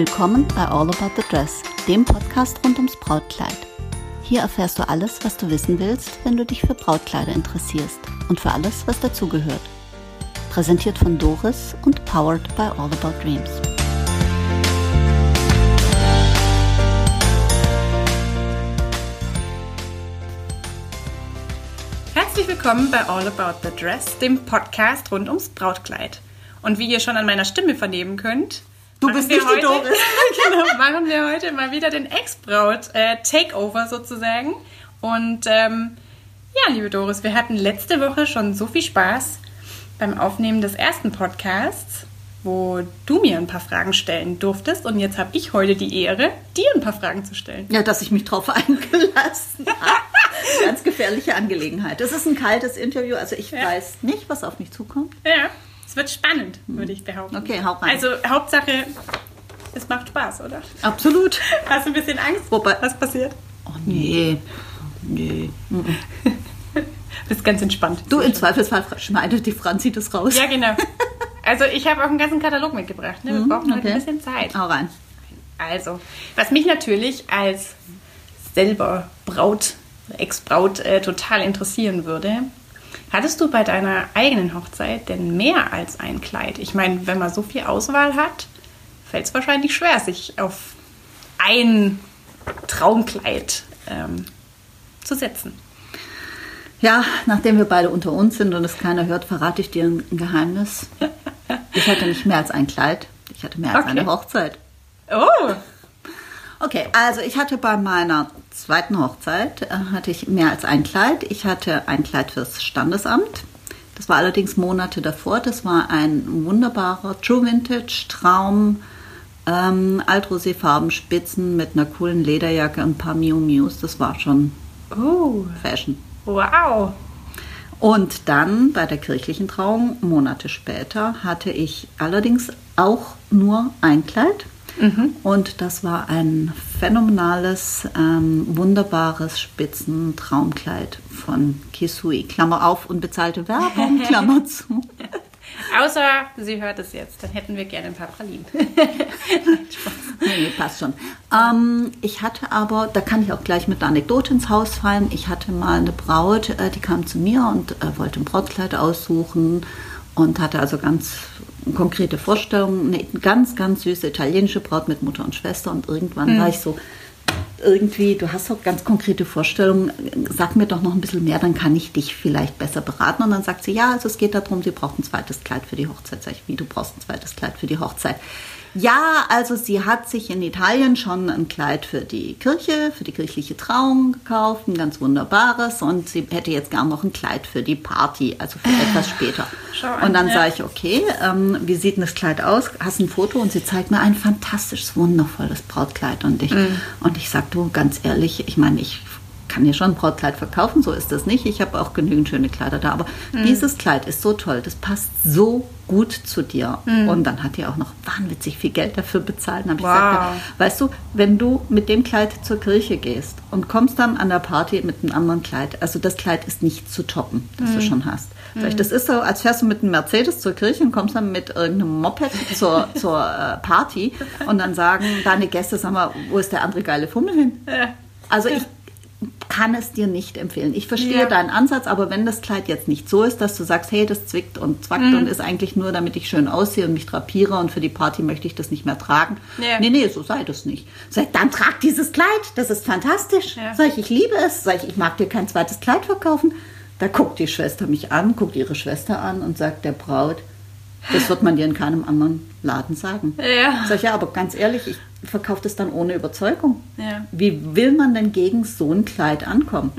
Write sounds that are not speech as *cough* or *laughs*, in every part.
Willkommen bei All About the Dress, dem Podcast rund ums Brautkleid. Hier erfährst du alles, was du wissen willst, wenn du dich für Brautkleider interessierst und für alles, was dazugehört. Präsentiert von Doris und powered by All About Dreams. Herzlich willkommen bei All About the Dress, dem Podcast rund ums Brautkleid. Und wie ihr schon an meiner Stimme vernehmen könnt, Du bist nicht die heute, Doris. *laughs* genau, machen wir heute mal wieder den Ex-Braut äh, Takeover sozusagen. Und ähm, ja, liebe Doris, wir hatten letzte Woche schon so viel Spaß beim Aufnehmen des ersten Podcasts, wo du mir ein paar Fragen stellen durftest. Und jetzt habe ich heute die Ehre, dir ein paar Fragen zu stellen. Ja, dass ich mich drauf *laughs* eingelassen habe. Ganz gefährliche Angelegenheit. Es ist ein kaltes Interview, also ich Ja. weiß nicht, was auf mich zukommt. Ja, es wird spannend, würde ich behaupten. Okay, hau rein. Also Hauptsache, es macht Spaß, oder? Absolut. Hast du ein bisschen Angst? Wobei- Was passiert? Oh nee. Nee. *laughs* Bist ganz entspannt. Du, im Zweifelsfall schneidet die Franzi das raus. Ja, genau. Also ich habe auch einen ganzen Katalog mitgebracht. Ne? Wir brauchen halt okay. ein bisschen Zeit. Hau rein. Also, was mich natürlich als selber Braut, Ex-Braut äh, total interessieren würde, hattest du bei deiner eigenen Hochzeit denn mehr als ein Kleid? Ich meine, wenn man so viel Auswahl hat, fällt es wahrscheinlich schwer, sich auf ein Traumkleid ähm, zu setzen. Ja, nachdem wir beide unter uns sind und es keiner hört, verrate ich dir ein Geheimnis. *laughs* Ich hatte nicht mehr als ein Kleid. Ich hatte mehr als Okay. eine Hochzeit. Oh, Okay, also ich hatte bei meiner zweiten Hochzeit äh, hatte ich mehr als ein Kleid. Ich hatte ein Kleid fürs Standesamt. Das war allerdings Monate davor. Das war ein wunderbarer True Vintage Traum, ähm, Altrosé-Farben, Spitzen mit einer coolen Lederjacke und ein paar Miu Mius. Das war schon oh, Fashion. wow. Und dann bei der kirchlichen Trauung, Monate später, hatte ich allerdings auch nur ein Kleid. Und das war ein phänomenales, ähm, wunderbares Spitzen-Traumkleid von Kisui. Klammer auf, unbezahlte Werbung, *laughs* Klammer zu. Außer sie hört es jetzt, dann hätten wir gerne ein paar Pralinen. *laughs* Nee, passt schon. Ähm, ich hatte aber, da kann ich auch gleich mit einer Anekdote ins Haus fallen. Ich hatte mal eine Braut, äh, die kam zu mir und äh, wollte ein Brautkleid aussuchen und hatte also ganz konkrete Vorstellungen. Eine ganz, ganz süße italienische Braut mit Mutter und Schwester und irgendwann war ich so, irgendwie, du hast doch ganz konkrete Vorstellungen, sag mir doch noch ein bisschen mehr, dann kann ich dich vielleicht besser beraten. Und dann sagt sie, ja, also es geht darum, sie braucht ein zweites Kleid für die Hochzeit. Sag ich, wie, du brauchst ein zweites Kleid für die Hochzeit? Ja, also sie hat sich in Italien schon ein Kleid für die Kirche, für die kirchliche Trauung gekauft, ein ganz wunderbares. Und sie hätte jetzt gern noch ein Kleid für die Party, also für *laughs* etwas später. An, Und dann ja. sage ich, okay, ähm, wie sieht denn das Kleid aus? Hast ein Foto? Und sie zeigt mir ein fantastisches, wundervolles Brautkleid. Und ich, und ich sage, du, ganz ehrlich, ich meine, ich kann dir schon ein Brautkleid verkaufen, so ist das nicht. Ich habe auch genügend schöne Kleider da. Aber dieses Kleid ist so toll, das passt so gut zu dir. Und dann hat die auch noch wahnwitzig viel Geld dafür bezahlt. Dann habe ich Wow. gesagt, weißt du, wenn du mit dem Kleid zur Kirche gehst und kommst dann an der Party mit einem anderen Kleid, also das Kleid ist nicht zu toppen, das du schon hast. Sag ich, das ist so, als fährst du mit einem Mercedes zur Kirche und kommst dann mit irgendeinem Moped zur, *laughs* zur äh, Party und dann sagen deine Gäste, sag mal, wo ist der andere geile Fummel hin? Ja. Also ich kann es dir nicht empfehlen. Ich verstehe Ja. deinen Ansatz, aber wenn das Kleid jetzt nicht so ist, dass du sagst, hey, das zwickt und zwackt Mhm. und ist eigentlich nur, damit ich schön aussehe und mich drapiere und für die Party möchte ich das nicht mehr tragen. Ja. Nee, nee, so sei das nicht. Sag dann trag dieses Kleid, das ist fantastisch. Ja. Sag ich, ich liebe es. Sag ich, ich mag dir kein zweites Kleid verkaufen. Da guckt die Schwester mich an, guckt ihre Schwester an und sagt der Braut, das wird man dir in keinem anderen Laden sagen. Ja. Sag ich, ja, aber ganz ehrlich, ich verkaufe das dann ohne Überzeugung. Ja. Wie will man denn gegen so ein Kleid ankommen?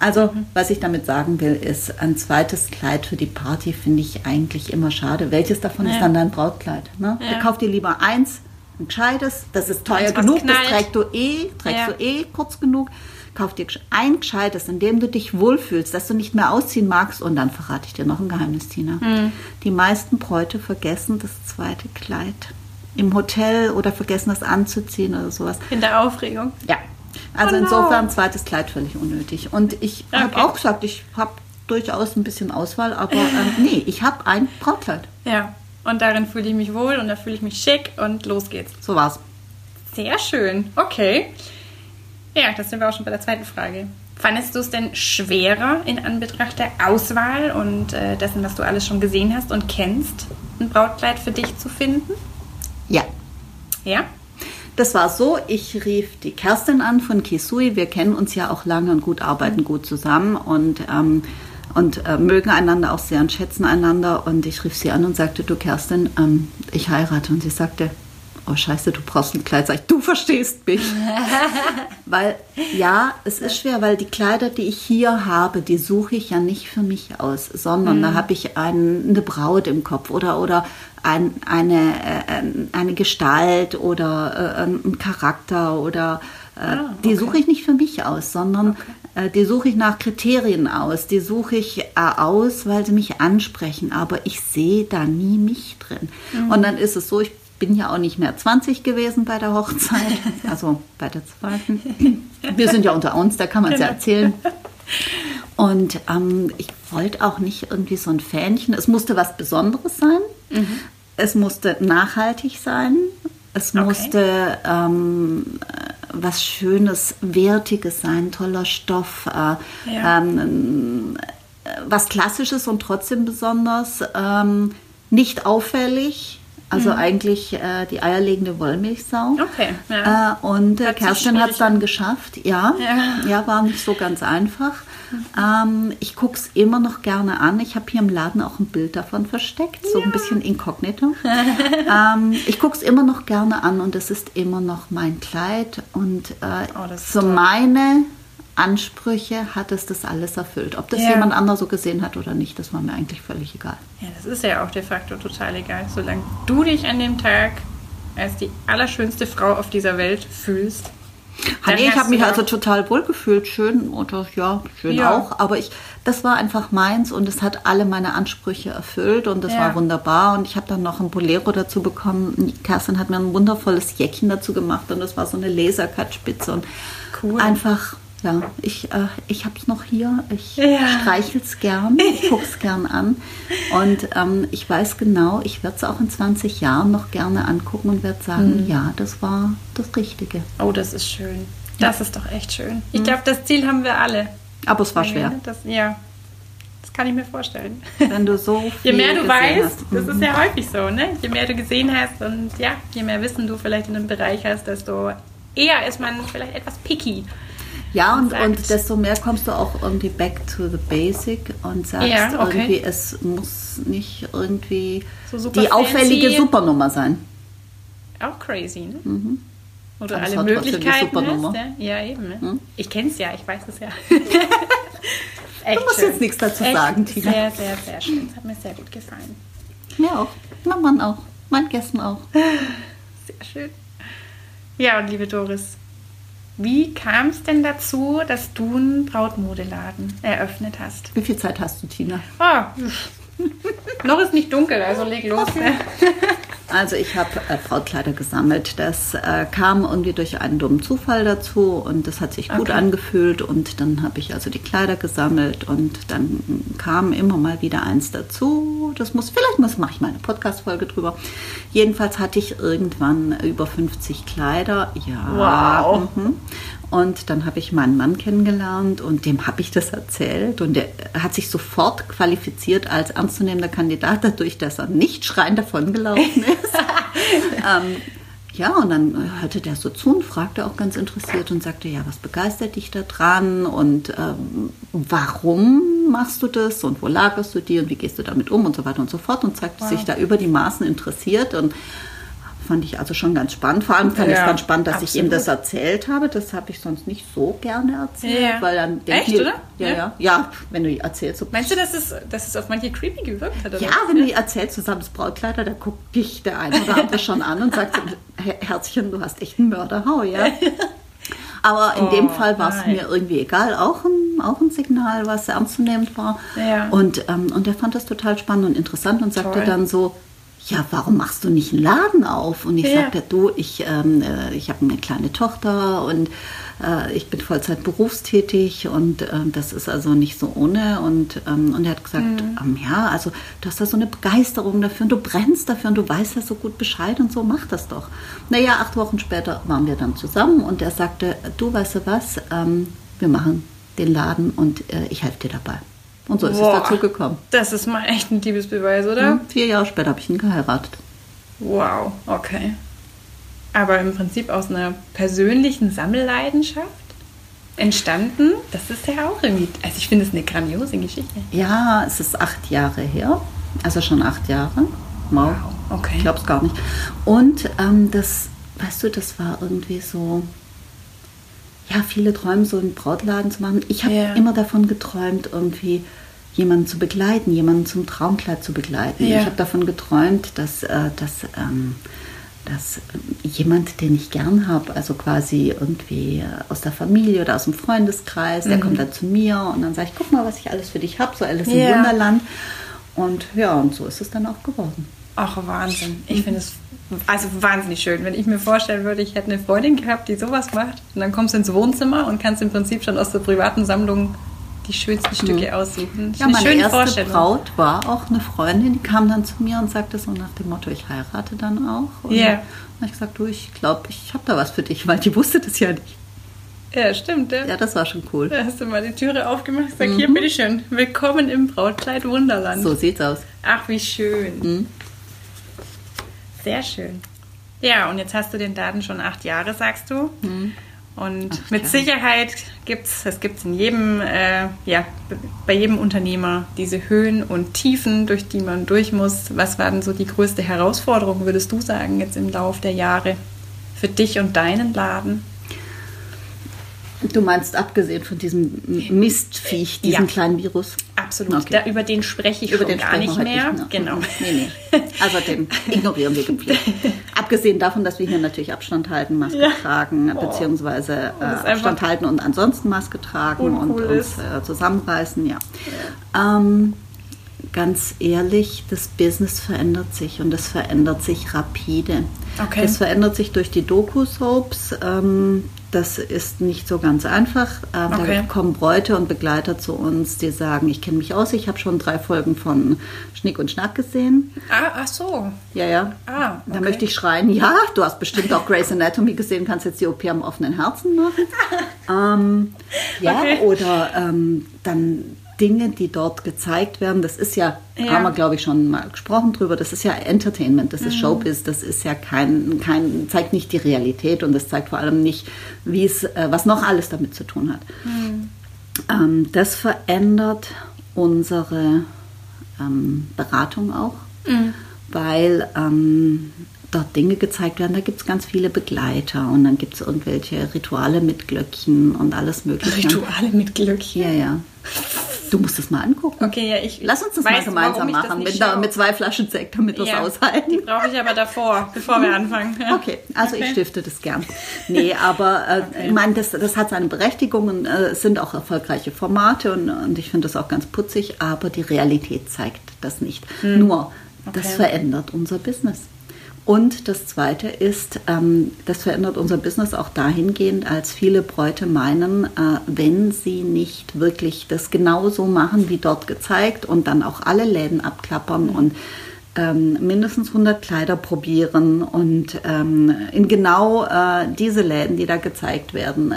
Also, was ich damit sagen will, ist, ein zweites Kleid für die Party finde ich eigentlich immer schade. Welches davon ist Ja. dann dein Brautkleid? Ne? Ja. Kauf dir lieber eins, ein gescheites, das ist teuer genug, knallt. das trägst du eh, trägst du eh kurz genug. Kauf dir ein gescheites, in dem du dich wohlfühlst, dass du nicht mehr ausziehen magst. Und dann verrate ich dir noch ein Geheimnis, Tina. Hm. Die meisten Bräute vergessen das zweite Kleid im Hotel oder vergessen das anzuziehen oder sowas. In der Aufregung. Ja. Also Oh no. insofern zweites Kleid völlig unnötig. Und ich habe Okay. auch gesagt, ich habe durchaus ein bisschen Auswahl, aber *laughs* ähm, nee, ich habe ein Brautkleid. Ja. Und darin fühle ich mich wohl und da fühle ich mich schick und los geht's. So war's. Sehr schön. Okay. Ja, das sind wir auch schon bei der zweiten Frage. Fandest du es denn schwerer in Anbetracht der Auswahl und äh, dessen, was du alles schon gesehen hast und kennst, ein Brautkleid für dich zu finden? Ja. Ja? Das war so, ich rief die Kerstin an von Kisui. Wir kennen uns ja auch lange und gut, arbeiten gut zusammen und, ähm, und äh, mögen einander auch sehr und schätzen einander. Und ich rief sie an und sagte, du Kerstin, ähm, ich heirate. Und sie sagte, oh scheiße, du brauchst ein Kleid. Sag ich, du verstehst mich. *laughs* weil, ja, es ist schwer, weil die Kleider, die ich hier habe, die suche ich ja nicht für mich aus, sondern mhm. da habe ich ein, eine Braut im Kopf oder, oder ein, eine, äh, eine Gestalt oder äh, ein Charakter oder äh, ah, okay. die suche ich nicht für mich aus, sondern okay. äh, die suche ich nach Kriterien aus. Die suche ich äh, aus, weil sie mich ansprechen, aber ich sehe da nie mich drin. Mhm. Und dann ist es so, ich bin ja auch nicht mehr 20 gewesen bei der Hochzeit, *laughs* also bei der zweiten. *laughs* Wir sind ja unter uns, da kann man es genau. ja erzählen. Und ähm, ich wollte auch nicht irgendwie so ein Fähnchen. Es musste was Besonderes sein. Mhm. Es musste nachhaltig sein. Es okay. musste ähm, was Schönes, Wertiges sein, toller Stoff, äh, ja. ähm, was Klassisches und trotzdem besonders, ähm, nicht auffällig also mhm. eigentlich äh, die eierlegende Wollmilchsau. Okay. Ja. Äh, und äh, Kerstin hat es dann geschafft. Ja, ja, ja. war nicht so ganz einfach. Mhm. Ähm, ich gucke es immer noch gerne an. Ich habe hier im Laden auch ein Bild davon versteckt, so ja. ein bisschen inkognito. *laughs* ähm, ich gucke es immer noch gerne an und es ist immer noch mein Kleid. Und äh, oh, so meine Ansprüche hat es das alles erfüllt. Ob das ja. jemand anderes so gesehen hat oder nicht, das war mir eigentlich völlig egal. Ja, das ist ja auch de facto total egal. Solange du dich an dem Tag als die allerschönste Frau auf dieser Welt fühlst. Ah, nee, ich habe mich also total wohl gefühlt, schön oder ja, schön ja. auch, aber ich, das war einfach meins und es hat alle meine Ansprüche erfüllt und das ja. war wunderbar und ich habe dann noch ein Bolero dazu bekommen. Kerstin hat mir ein wundervolles Jäckchen dazu gemacht und das war so eine Lasercut-Spitze und cool. einfach ja, ich, äh, ich habe es noch hier. Ich ja. streichel es gern, ich gucke es *laughs* gern an. Und ähm, ich weiß genau, ich werde es auch in 20 Jahren noch gerne angucken und werde sagen, mhm. ja, das war das Richtige. Oh, das ist schön. Das ja. ist doch echt schön. Ich mhm. glaube, das Ziel haben wir alle. Aber es war schwer. Das, ja, das kann ich mir vorstellen. Wenn du so viel *laughs* Je mehr du weißt, hast. das mhm. ist ja häufig so, ne? Je mehr du gesehen hast und ja, je mehr Wissen du vielleicht in einem Bereich hast, desto eher ist man vielleicht etwas picky. Ja, und, und desto mehr kommst du auch irgendwie back to the basic und sagst ja, okay. irgendwie, es muss nicht irgendwie so die auffällige Supernummer sein. Auch crazy, ne? Mhm. Oder alle Möglichkeiten hast, ja? ja, eben. Ne? Hm? Ich kenne es ja, ich weiß es ja. *laughs* du musst schön. jetzt nichts dazu Echt sagen, Tina. Sehr, sehr, sehr schön. Das hat mir sehr gut gefallen. Mir auch. Mein Mann auch. Mein Gästen auch. *laughs* Sehr schön. Ja, und liebe Doris, wie kam es denn dazu, dass du einen Brautmodeladen eröffnet hast? Wie viel Zeit hast du, Tina? Oh, *laughs* noch ist nicht dunkel, also leg los. Okay. *laughs* Also ich habe äh, Brautkleider gesammelt. Das äh, kam irgendwie durch einen dummen Zufall dazu und das hat sich gut okay. angefühlt und dann habe ich also die Kleider gesammelt und dann kam immer mal wieder eins dazu. Das muss, vielleicht muss, mache ich mal eine Podcast-Folge drüber. Jedenfalls hatte ich irgendwann über 50 Kleider. Ja. Wow. Mhm. Und dann habe ich meinen Mann kennengelernt und dem habe ich das erzählt. Und der hat sich sofort qualifiziert als ernstzunehmender Kandidat, *laughs* dadurch, dass er nicht schreiend davongelaufen *laughs* ist. ähm, ja, und dann hörte der so zu und fragte auch ganz interessiert und sagte, ja, was begeistert dich da dran und ähm, warum machst du das und wo lagerst du die und wie gehst du damit um und so weiter und so fort und zeigte wow. sich da über die Maßen interessiert und fand ich also schon ganz spannend. Vor allem fand ja, ich es ganz spannend, dass absolut. ich ihm das erzählt habe. Das habe ich sonst nicht so gerne erzählt. Ja. Weil dann Echt, die, oder? Ja, ja, ja. wenn du erzählst. So Meinst du, dass es, dass es auf manche creepy gewirkt hat? Oder ja, wenn du erzählst, zusammen das Brautkleider, da guckt dich der eine oder andere schon an und sagt, *laughs* Herzchen, du hast echt einen Mörderhau, ja. *laughs* Aber in oh, dem Fall war es mir irgendwie egal, auch ein, auch ein Signal, was ernstzunehmend war. Ja. Und, ähm, und er fand das total spannend und interessant und sagte Toll. dann so, ja, warum machst du nicht einen Laden auf? Und ich Ja. sagte, du, ich, ähm, äh, ich habe eine kleine Tochter und äh, ich bin Vollzeit berufstätig und äh, das ist also nicht so ohne. Und, ähm, und er hat gesagt, Mhm. ähm, ja, also du hast da so eine Begeisterung dafür und du brennst dafür und du weißt ja so gut Bescheid und so, mach das doch. Naja, acht Wochen später waren wir dann zusammen und er sagte, du weißt du was, ähm, wir machen den Laden und äh, ich helfe dir dabei. Und so ist Boah. es dazu gekommen. Das ist mal echt ein Liebesbeweis, oder? Und vier Jahre später habe ich ihn geheiratet. Wow, okay. Aber im Prinzip aus einer persönlichen Sammelleidenschaft entstanden, das ist ja auch irgendwie, also ich finde es eine grandiose Geschichte. Ja, es ist acht Jahre her. Also schon acht Jahre. Wow. okay. Ich glaube es gar nicht. Und ähm, das, weißt du, das war irgendwie so. Ja, viele träumen so einen Brautladen zu machen. Ich habe Ja. immer davon geträumt, irgendwie jemanden zu begleiten, jemanden zum Traumkleid zu begleiten. Ja. Ich habe davon geträumt, dass, äh, dass, ähm, dass jemand, den ich gern habe, also quasi irgendwie äh, aus der Familie oder aus dem Freundeskreis, der kommt dann zu mir und dann sage ich, guck mal, was ich alles für dich habe, so alles im Ja. Wunderland. Und ja, und so ist es dann auch geworden. Ach, Wahnsinn. Ich finde es also wahnsinnig schön. Wenn ich mir vorstellen würde, ich hätte eine Freundin gehabt, die sowas macht und dann kommst du ins Wohnzimmer und kannst im Prinzip schon aus der privaten Sammlung die schönsten Stücke aussuchen. Das ist Ja, eine meine erste. Braut war auch eine Freundin, die kam dann zu mir und sagte so nach dem Motto, ich heirate dann auch. Und Ja. dann habe ich gesagt, du, ich glaube, ich habe da was für dich, weil die wusste das ja nicht. Ja, stimmt. Ja. Ja, das war schon cool. Da hast du mal die Türe aufgemacht und gesagt, hier, bitteschön, willkommen im Brautkleid Wunderland. So sieht's aus. Ach, wie schön. Mhm. Sehr schön. Ja, und jetzt hast du den Laden schon acht Jahre, sagst du. Und Acht mit. Sicherheit gibt es, es gibt in jedem, äh, ja, bei jedem Unternehmer diese Höhen und Tiefen, durch die man durch muss. Was war denn so die größte Herausforderung, würdest du sagen, jetzt im Lauf der Jahre für dich und deinen Laden? Du meinst abgesehen von diesem Mistviech, diesem Ja. kleinen Virus? Absolut. Okay. Da, über den spreche ich Über schon den gar nicht mehr. ne? Genau. Nee, nee. Also den *laughs* ignorieren wir gepflegt. Abgesehen davon, dass wir hier natürlich Abstand halten, Maske Ja. tragen, Oh. beziehungsweise äh, Abstand halten und ansonsten Maske tragen und uns äh, zusammenreißen, ja. Ähm, ganz ehrlich, das Business verändert sich und es verändert sich rapide. Okay. Das verändert sich durch die Doku-Soaps. Ähm, das ist nicht so ganz einfach. Ähm, Okay. Da kommen Bräute und Begleiter zu uns, die sagen, ich kenne mich aus, ich habe schon drei Folgen von Schnick und Schnack gesehen. Ah, ach so. Ja, ja. Ah, Da okay. möchte ich schreien, ja, du hast bestimmt auch Grey's Anatomy gesehen, kannst jetzt die OP am offenen Herzen machen. *laughs* ähm, ja, Okay. oder ähm, dann Dinge, die dort gezeigt werden, das ist ja, Ja. haben wir glaube ich schon mal gesprochen drüber, das ist ja Entertainment, das ist Mhm. Showbiz, das ist ja kein, kein, zeigt nicht die Realität und das zeigt vor allem nicht, wie es, äh, was noch alles damit zu tun hat. Mhm. Ähm, das verändert unsere ähm, Beratung auch, Mhm. weil ähm, dort Dinge gezeigt werden. Da gibt es ganz viele Begleiter und dann gibt es irgendwelche Rituale mit Glöckchen und alles Mögliche. Rituale mit Glöckchen. Ja, ja. Du musst es mal angucken. Okay, ja, ich Lass uns das weiß, mal gemeinsam ich das machen, mit, schaue. mit zwei Flaschen Sekt, damit wir es Ja, aushalten. Die brauche ich aber davor, bevor wir anfangen. Ja. *laughs* Okay, also ich Okay. stifte das gern. Nee, aber äh, Okay. ich meine, das, das hat seine Berechtigung und äh, es sind auch erfolgreiche Formate und, und ich finde das auch ganz putzig, aber die Realität zeigt das nicht. Nur, das Hm. Okay. verändert unser Business. Und das Zweite ist, ähm, das verändert unser Business auch dahingehend, als viele Bräute meinen, äh, wenn sie nicht wirklich das genauso machen wie dort gezeigt und dann auch alle Läden abklappern und ähm, mindestens 100 Kleider probieren und ähm, in genau äh, diese Läden, die da gezeigt werden, äh,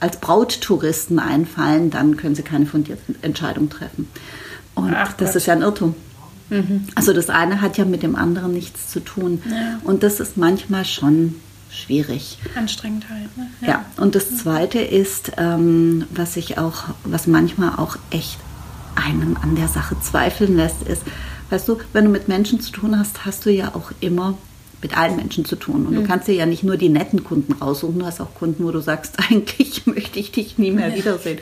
als Brauttouristen einfallen, dann können sie keine fundierte Entscheidung treffen. Und Ach das Gott. ist ja ein Irrtum. Also das eine hat ja mit dem anderen nichts zu tun. Ja. Und das ist manchmal schon schwierig. Anstrengend halt. Ne? Ja, und das Zweite ist, ähm, was ich auch, was manchmal auch echt einen an der Sache zweifeln lässt, ist, weißt du, wenn du mit Menschen zu tun hast, hast du ja auch immer mit allen Menschen zu tun. Und du kannst dir ja nicht nur die netten Kunden raussuchen, du hast auch Kunden, wo du sagst, *laughs* eigentlich möchte ich dich nie mehr wiedersehen.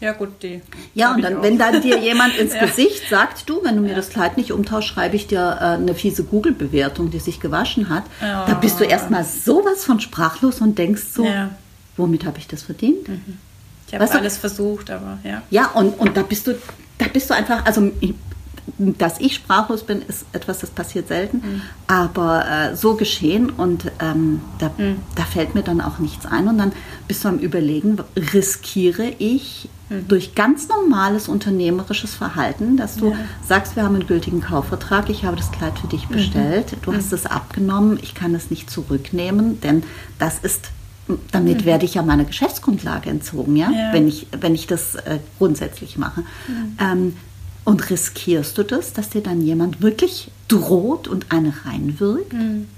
Ja, gut, die. Ja, und dann, wenn dann dir jemand ins *laughs* Ja. Gesicht sagt, du, wenn du mir das Kleid nicht umtauschst, schreibe ich dir äh, eine fiese Google-Bewertung, die sich gewaschen hat, da bist du erstmal sowas von sprachlos und denkst so, Ja. womit habe ich das verdient? Ich habe Weißt du- alles versucht, aber ja. Ja, und, und da bist du, da bist du einfach, also dass ich sprachlos bin, ist etwas, das passiert selten, mhm. aber äh, so geschehen und ähm, da, mhm. da fällt mir dann auch nichts ein und dann bist du am Überlegen, riskiere ich mhm. durch ganz normales unternehmerisches Verhalten, dass du ja. sagst, wir haben einen gültigen Kaufvertrag, ich habe das Kleid für dich mhm. bestellt, du hast mhm. es abgenommen, ich kann es nicht zurücknehmen, denn das ist damit mhm. werde ich ja meiner Geschäftsgrundlage entzogen, ja, ja. Wenn, ich, wenn ich das äh, grundsätzlich mache. Mhm. Ähm, und riskierst du das, dass dir dann jemand wirklich droht und eine reinwirkt? Mhm.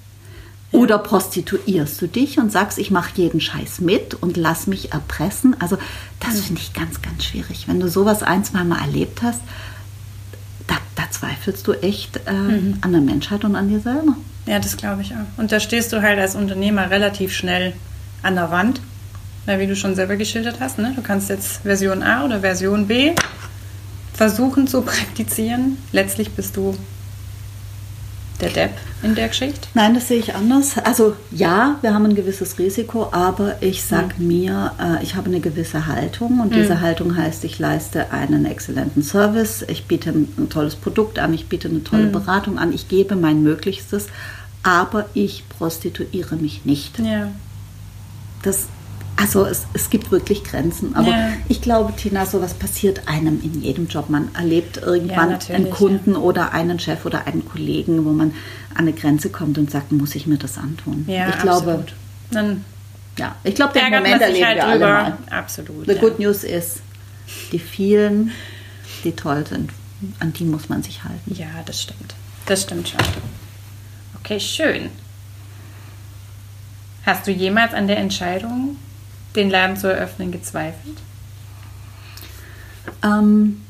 Oder prostituierst du dich und sagst, ich mache jeden Scheiß mit und lass mich erpressen? Also das finde ich ganz, ganz schwierig. Wenn du sowas ein, zwei Mal erlebt hast, da, da zweifelst du echt äh, mhm. an der Menschheit und an dir selber. Ja, das glaube ich auch. Und da stehst du halt als Unternehmer relativ schnell an der Wand, wie du schon selber geschildert hast. Ne? Du kannst jetzt Version A oder Version B versuchen zu praktizieren. Letztlich bist du der Depp in der Geschichte? Nein, das sehe ich anders. Also ja, wir haben ein gewisses Risiko, aber ich sage hm. mir, äh, ich habe eine gewisse Haltung und hm. diese Haltung heißt, ich leiste einen exzellenten Service, ich biete ein, ein tolles Produkt an, ich biete eine tolle hm. Beratung an, ich gebe mein Möglichstes, aber ich prostituiere mich nicht. Ja. Das also es, es gibt wirklich Grenzen. Aber ja. ich glaube, Tina, sowas passiert einem in jedem Job. Man erlebt irgendwann ja, einen Kunden ja. oder einen Chef oder einen Kollegen, wo man an eine Grenze kommt und sagt, muss ich mir das antun? Ja, ich glaube, absolut. Dann ja, ich glaube, den Moment erleben halt wir drüber. alle mal. Absolut. The good news ist, die vielen, die toll sind, an die muss man sich halten. Ja, das stimmt. Das stimmt schon. Okay, schön. Hast du jemals an der Entscheidung den Laden zu eröffnen, gezweifelt? Ähm,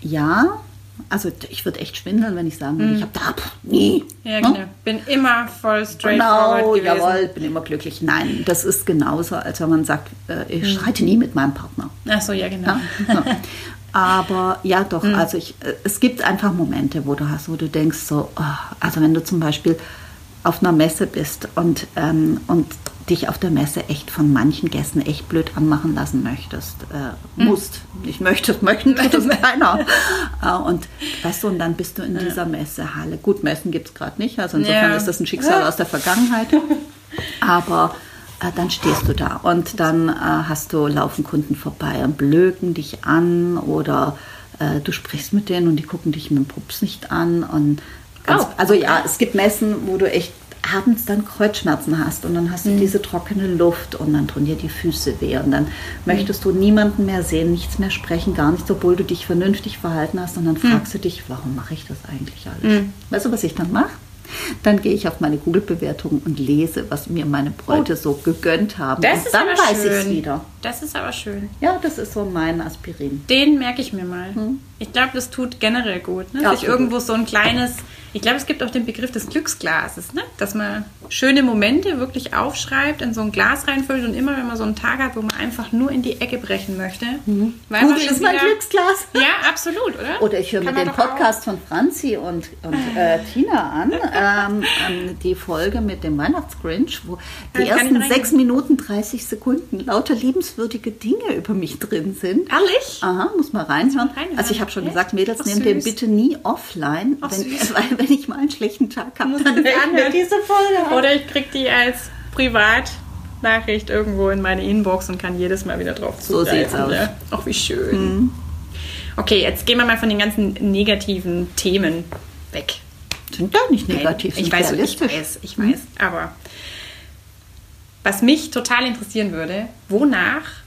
ja, also ich würde echt schwindeln, wenn ich sagen würde, mm. ich habe da nie. Ja, genau. Ne? Bin immer voll straightforward genau, gewesen. jawohl, bin immer glücklich. Nein, das ist genauso, als wenn man sagt, äh, ich mm. streite nie mit meinem Partner. Ach so, ja, genau. Ja? *laughs* Aber ja, doch, mm. also ich, äh, es gibt einfach Momente, wo du hast, wo du denkst so, oh, also wenn du zum Beispiel auf einer Messe bist und, ähm, und dich auf der Messe echt von manchen Gästen echt blöd anmachen lassen möchtest, äh, hm. musst. Ich möchte, möchten tut das keiner. *laughs* äh, und weißt du, und dann bist du in dieser Messehalle. Gut, Messen gibt es gerade nicht, also insofern ja. ist das ein Schicksal aus der Vergangenheit. *laughs* Aber äh, dann stehst du da und dann äh, hast du, laufen Kunden vorbei und blöken dich an oder äh, du sprichst mit denen und die gucken dich mit dem Pups nicht an und Ganz, oh. Also ja, es gibt Messen, wo du echt abends dann Kreuzschmerzen hast und dann hast du mhm. diese trockene Luft und dann tun dir die Füße weh und dann mhm. möchtest du niemanden mehr sehen, nichts mehr sprechen, gar nichts, obwohl du dich vernünftig verhalten hast und dann mhm. fragst du dich, warum mache ich das eigentlich alles? Mhm. Weißt du, was ich dann mache? Dann gehe ich auf meine Google-Bewertung und lese, was mir meine Bräute oh. so gegönnt haben. Das und ist dann aber weiß ich es wieder. Das ist aber schön. Ja, das ist so mein Aspirin. Den merke ich mir mal. Hm. Ich glaube, das tut generell gut. Ne? Ja, Sich irgendwo so ein kleines ich glaube, es gibt auch den Begriff des Glücksglases, ne? dass man schöne Momente wirklich aufschreibt, in so ein Glas reinfüllt und immer, wenn man so einen Tag hat, wo man einfach nur in die Ecke brechen möchte. Mhm. Weil Google ist mein Glücksglas. *laughs* Ja, absolut, oder? Oder ich höre mir den Podcast von Franzi und, und *laughs* äh, Tina an, ähm, ähm, die Folge mit dem Weihnachtsgrinch, wo die ja, ersten 6 Minuten 30 Sekunden lauter liebenswürdige Dinge über mich drin sind. Ehrlich? Aha, muss man reinhören. Also ich habe schon Echt? gesagt, Mädels, nehmt den bitte nie offline, Ach, wenn, *laughs* weil wenn ich mal einen schlechten Tag habe, dann wir diese Folge Oder ich kriege die als Privatnachricht irgendwo in meine Inbox und kann jedes Mal wieder drauf zugreifen. So sieht's aus. Ne? Ach, wie schön. Mhm. Okay, jetzt gehen wir mal von den ganzen negativen Themen weg. Sind gar nicht negativ. Nein, ich weiß, ich weiß, ich weiß. Mhm. Aber was mich total interessieren würde, wonach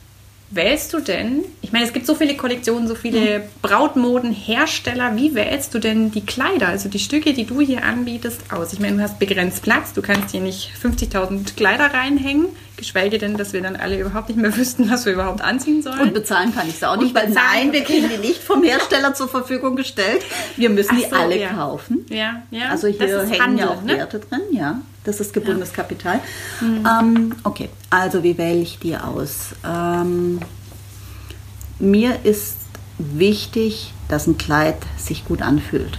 wählst du denn, ich meine, es gibt so viele Kollektionen, so viele mhm. Brautmodenhersteller, wie wählst du denn die Kleider, also die Stücke, die du hier anbietest, aus? Ich meine, du hast begrenzt Platz, du kannst hier nicht 50.000 Kleider reinhängen, geschweige denn, dass wir dann alle überhaupt nicht mehr *laughs* wüssten, was wir überhaupt anziehen sollen. Und bezahlen kann ich es auch nicht, weil nein, wir *laughs* kriegen die nicht vom Hersteller zur Verfügung gestellt. Wir müssen so, die alle ja. kaufen. Ja, ja. Also hier hängen Handel, ja auch ne? Werte drin, ja. Das ist gebundenes ja. Kapital. Mhm. Ähm, okay, also wie wähle ich die aus? Ähm, mir ist wichtig, dass ein Kleid sich gut anfühlt.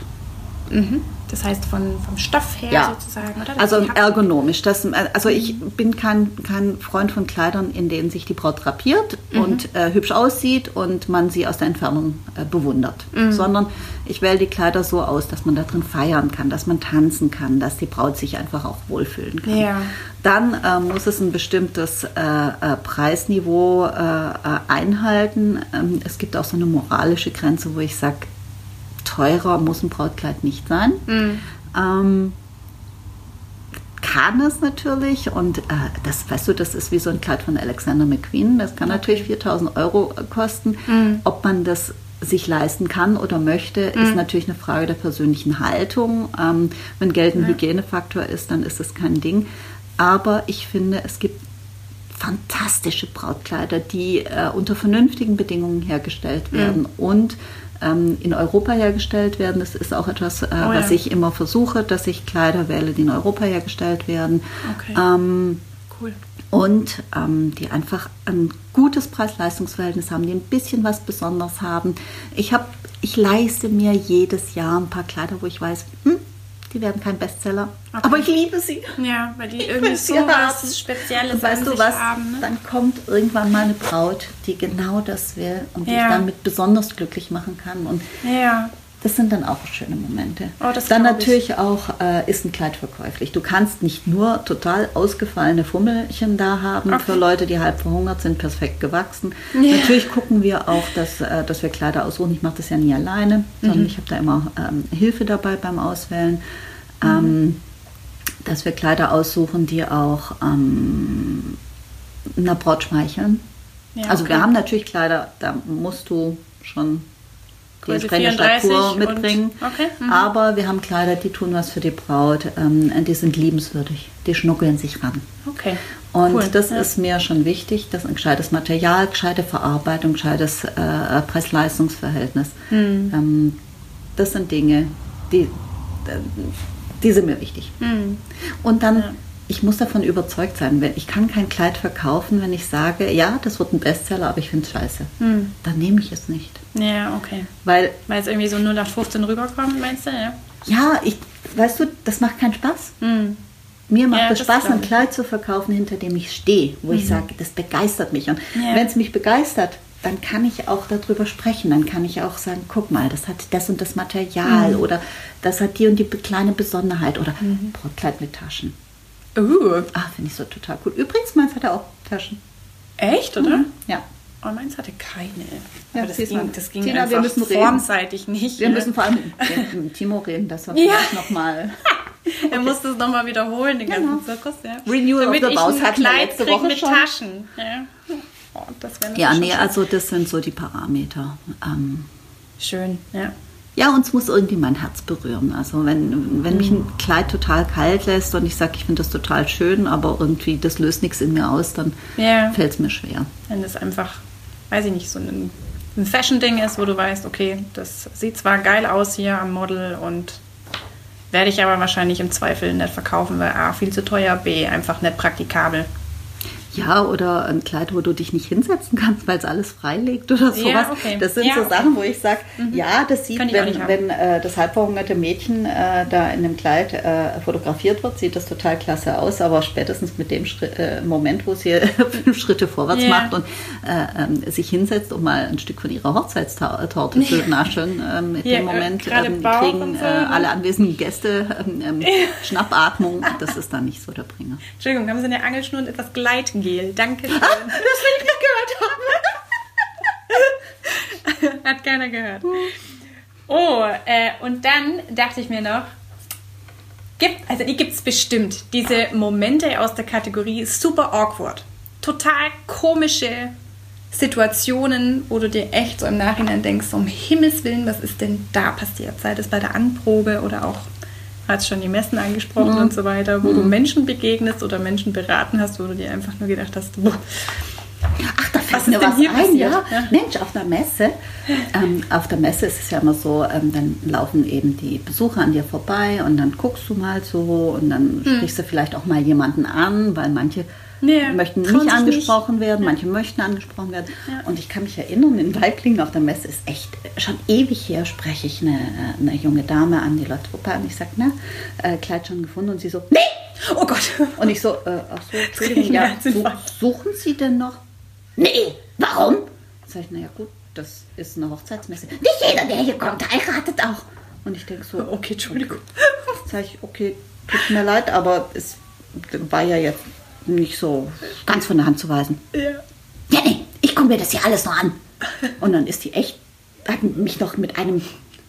Mhm. Das heißt von, vom Stoff her Ja. sozusagen, oder? Also ergonomisch. Das, also ich bin kein, kein Freund von Kleidern, in denen sich die Braut drapiert und äh, hübsch aussieht und man sie aus der Entfernung äh, bewundert. Sondern ich wähle die Kleider so aus, dass man da drin feiern kann, dass man tanzen kann, dass die Braut sich einfach auch wohlfühlen kann. Ja. Dann äh, muss es ein bestimmtes äh, äh, Preisniveau äh, äh, einhalten. Ähm, es gibt auch so eine moralische Grenze, wo ich sage, teurer muss ein Brautkleid nicht sein. Ähm, kann es natürlich und äh, das weißt du, das ist wie so ein Kleid von Alexander McQueen. Das kann natürlich 4000 Euro äh, kosten. Ob man das sich leisten kann oder möchte, ist natürlich eine Frage der persönlichen Haltung. Ähm, wenn Geld ein Hygienefaktor ist, dann ist es kein Ding. Aber ich finde, es gibt fantastische Brautkleider, die äh, unter vernünftigen Bedingungen hergestellt werden und ähm, in Europa hergestellt werden. Das ist auch etwas, äh, ja. was ich immer versuche, dass ich Kleider wähle, die in Europa hergestellt werden. Okay. Ähm, Cool. und ähm, die einfach ein gutes Preis-Leistungs-Verhältnis haben, die ein bisschen was Besonderes haben. Ich, hab, ich leiste mir jedes Jahr ein paar Kleider, wo ich weiß, hm, die werden kein Bestseller, Okay. aber ich liebe sie. Ja, weil die Ich irgendwie so was haben. Spezielles Und weißt du was? haben. Ne? Dann kommt irgendwann mal eine Braut, die genau das will und die Ja. ich damit besonders glücklich machen kann. Und Ja. Das sind dann auch schöne Momente. Oh, dann glaub ich. natürlich auch äh, ist ein Kleid verkäuflich. Du kannst nicht nur total ausgefallene Fummelchen da haben Okay. für Leute, die halb verhungert sind, perfekt gewachsen. Ja. Natürlich gucken wir auch, dass, äh, dass wir Kleider aussuchen. Ich mache das ja nie alleine, Mhm. sondern ich habe da immer ähm, Hilfe dabei beim Auswählen. Mhm. Ähm, dass wir Kleider aussuchen, die auch ähm, einer Braut schmeicheln. Ja, also okay. wir haben natürlich Kleider, da musst du schon die Größe entsprechende 34 Statur und- mitbringen. okay, mhm. Aber wir haben Kleider, die tun was für die Braut, ähm, die sind liebenswürdig, die schnuckeln sich ran. Okay. Und Cool, das ja. ist mir schon wichtig, dass ein gescheites Material, gescheite Verarbeitung, gescheites äh, Preis-Leistungs-Verhältnis. Hm. Ähm, das sind Dinge, die, die sind mir wichtig. Hm. Und dann, Ja. Ich muss davon überzeugt sein, wenn ich kann kein Kleid verkaufen, wenn ich sage, ja, das wird ein Bestseller, aber ich finde es scheiße. Hm. Dann nehme ich es nicht. Ja, okay. Weil, Weil es irgendwie so 0815 rüberkommt, meinst du? Ja. ja, ich, weißt du, das macht keinen Spaß. Hm. Mir macht Ja, es Spaß, ein. Mhm. Kleid zu verkaufen, hinter dem ich stehe, wo ich sage, das begeistert mich. Und Ja. wenn es mich begeistert, dann kann ich auch darüber sprechen. Dann kann ich auch sagen, guck mal, das hat das und das Material Mhm. oder das hat die und die kleine Besonderheit oder Brautkleid mit Taschen. Uh, Ah, finde ich so total cool. Übrigens, meins hat auch Taschen. echt, oder? Ja. Oh, meins hatte keine. Ja, das ging, das ging Tina, wir müssen reden. formseitig nicht. Wir ne? müssen vor allem mit *laughs* Timo reden, dass wir Ja. nochmal. *laughs* Er muss das nochmal wiederholen, den ganzen Genau. Zirkus. Ja. Renewal of Damit the ich Vows ein hatten wir Kleid letzte Woche mit schon. Taschen. Ja. Oh, das Ja, nee, schon also das sind so die Parameter. Ähm, schön. Ja. Ja, uns muss irgendwie mein Herz berühren. Also wenn, wenn mich ein Kleid total kalt lässt und ich sage, ich finde das total schön, aber irgendwie das löst nichts in mir aus, dann Ja. fällt es mir schwer. Wenn das einfach, weiß ich nicht, so ein, ein Fashion-Ding ist, wo du weißt, okay, das sieht zwar geil aus hier am Model und werde ich aber wahrscheinlich im Zweifel nicht verkaufen, weil A, viel zu teuer, B, einfach nicht praktikabel. Ja, oder ein Kleid, wo du dich nicht hinsetzen kannst, weil es alles frei liegt oder sowas. Ja, okay. Das sind Ja, so. Sachen, wo ich sage, ja, das sieht, Kann wenn, wenn äh, das halbverhungerte Mädchen äh, da in dem Kleid äh, fotografiert wird, sieht das total klasse aus, aber spätestens mit dem Schritt, äh, Moment, wo sie *laughs* fünf Schritte vorwärts Ja. macht und äh, ähm, sich hinsetzt, um mal ein Stück von ihrer Hochzeitstorte *laughs* zu naschen, mit Ja, dem äh, Moment ähm, kriegen so, äh, ne? alle anwesenden Gäste ähm, Schnappatmung. *laughs* Das ist dann nicht so der Bringer. Entschuldigung, haben Sie eine Angelschnur und etwas Gleitgel? Danke. schön. Das will ich nicht gehört haben. *laughs* Hat keiner gehört. Oh, äh, und dann dachte ich mir noch, gibt, also die gibt es bestimmt, diese Momente aus der Kategorie super awkward. Total komische Situationen, wo du dir echt so im Nachhinein denkst, um Himmels Willen, was ist denn da passiert? Sei das bei der Anprobe oder auch, hat schon die Messen angesprochen und so weiter, wo du Menschen begegnest oder Menschen beraten hast, wo du dir einfach nur gedacht hast, boah, Ach, da fällt Was mir was hier ein, ja. Ja. Mensch, auf einer Messe, ähm, auf der Messe ist es ja immer so, ähm, dann laufen eben die Besucher an dir vorbei und dann guckst du mal so und dann Hm. sprichst du vielleicht auch mal jemanden an, weil manche Ja, möchten nicht angesprochen werden, manche möchten angesprochen werden. Ja. Und ich kann mich erinnern, in Weiblingen auf der Messe ist echt schon ewig her, spreche ich eine, eine junge Dame an, die Lottruppe an. Ich sage, na, äh, Kleid schon gefunden? Und sie so, nee! Oh Gott. Und ich so, äh, ach so, Entschuldigung, ja, su- suchen Sie denn noch? Nee, warum? Sag ich, naja gut, das ist eine Hochzeitsmesse. Nicht jeder, der hier kommt, heiratet auch. Und ich denke so, Okay, Entschuldigung. sag ich, okay, tut mir leid, aber es war ja jetzt nicht so ganz von der Hand zu weisen. Ja. Ja, nee, ich gucke mir das hier alles noch an. Und dann ist die echt, hat mich noch mit einem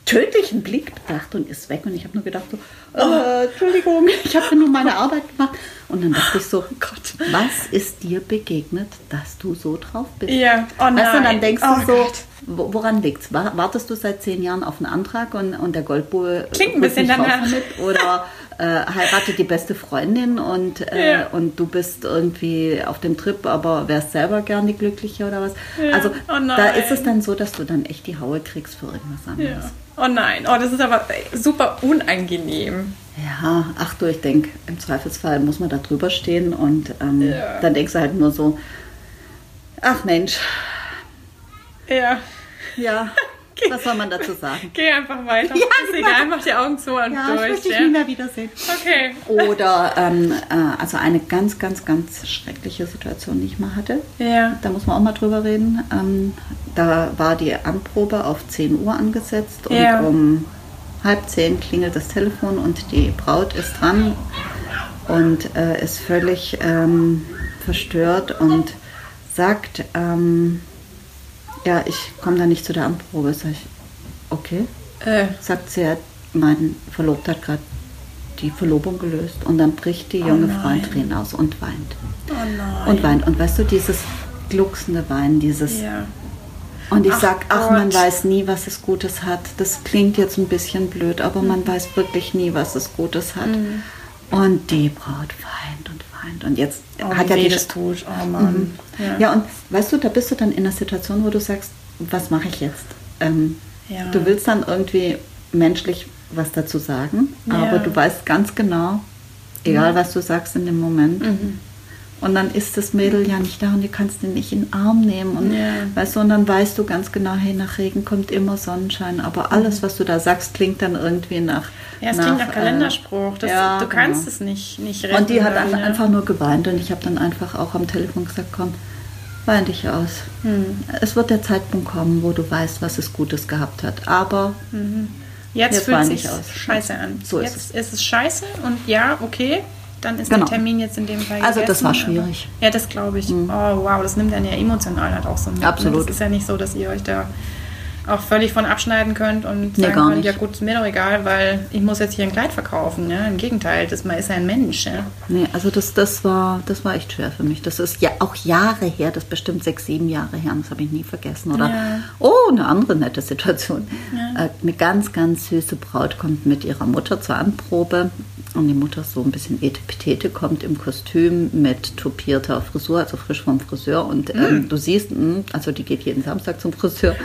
tödlichen Blick bedacht und ist weg. Und ich habe nur gedacht so, äh, Entschuldigung, ich habe nur meine Arbeit gemacht. Und dann dachte ich so, Oh Gott. was ist dir begegnet, dass du so drauf bist? Ja, oh Weißt du, nein. dann denkst Oh du so, Gott. wo- woran liegt's? Wa- Wartest du seit zehn Jahren auf einen Antrag und, und der Goldbulle Klingt ein bisschen danach. damit? Oder äh, heiratet die beste Freundin und, äh, Ja. und du bist irgendwie auf dem Trip, aber wärst selber gerne die Glückliche oder was? Ja. Also Oh da ist es dann so, dass du dann echt die Haue kriegst für irgendwas anderes. Ja. Oh nein, oh, das ist aber super unangenehm. Ja, ach du, ich denke, im Zweifelsfall muss man da drüber stehen und ähm, dann denkst du halt nur so, ach Mensch, Ja. ja, *laughs* was soll man dazu sagen? Geh einfach weiter. Ja, ist genau. egal, mach die Augen zu und Ja, ich durch. möchte dich ja? nie mehr wiedersehen. Okay. Oder ähm, äh, also eine ganz, ganz, ganz schreckliche Situation, die ich mal hatte. Ja. Da muss man auch mal drüber reden. Ähm, da war die Anprobe auf 10 Uhr angesetzt und Ja. um halb zehn klingelt das Telefon und die Braut ist dran und äh, ist völlig ähm, verstört und sagt, ähm, ja, ich komme da nicht zu der Anprobe. Sag ich, okay. Äh, Sagt sie, ja, mein Verlobter hat gerade die Verlobung gelöst und dann bricht die junge Frau in. Tränen aus und weint. oh nein. Und weint. Und weißt du, dieses glucksende Weinen, dieses Ja. und ich Ach sag, ach, man weiß nie, was es Gutes hat. Das klingt jetzt ein bisschen blöd, aber man weiß wirklich nie, was es Gutes hat. Und die Braut weint weint. Und jetzt Oh, hat ja die das tut. Oh Mann. ja. ja, und weißt du, da bist du dann in einer Situation, wo du sagst, was mache ich jetzt? Ähm, Ja. Du willst dann irgendwie menschlich was dazu sagen, Ja. aber du weißt ganz genau, egal was du sagst in dem Moment. Mhm. Und dann ist das Mädel ja nicht da und du kannst ihn nicht in den Arm nehmen. Und, Ja. weißt du, und dann weißt du ganz genau, hey, nach Regen kommt immer Sonnenschein. Aber alles, was du da sagst, klingt dann irgendwie nach. Ja, es klingt nach äh, Kalenderspruch. Das, ja, du kannst genau. es nicht, nicht retten. Und die hat dann, ja. einfach nur geweint und ich habe dann einfach auch am Telefon gesagt, komm, wein dich aus. Hm. Es wird der Zeitpunkt kommen, wo du weißt, was es Gutes gehabt hat. Aber Jetzt, Jetzt fühlt sich scheiße an. So ist jetzt ist es scheiße und ja, okay, dann ist Genau. der Termin jetzt in dem Fall Also das gegessen, war aber- schwierig. Ja, das glaube ich. Oh wow, das nimmt dann ja emotional halt auch so mit. ne? Absolut. Das ist ja nicht so, dass ihr euch da auch völlig von abschneiden könnt und Nee, sagen gar könnt, ja gut, ist mir doch egal, weil ich muss jetzt hier ein Kleid verkaufen. Ja? Im Gegenteil, das, man ist ja ein Mensch. Ja? nee, also das, das, war, das war echt schwer für mich. Das ist ja auch Jahre her, das ist bestimmt sechs, sieben Jahre her, das habe ich nie vergessen. Oder Ja. oh, eine andere nette Situation. Äh, Eine ganz, ganz süße Braut kommt mit ihrer Mutter zur Anprobe und die Mutter so ein bisschen etepetete, kommt im Kostüm mit tupierter Frisur, also frisch vom Friseur. Und ähm, du siehst, mh, also die geht jeden Samstag zum Friseur.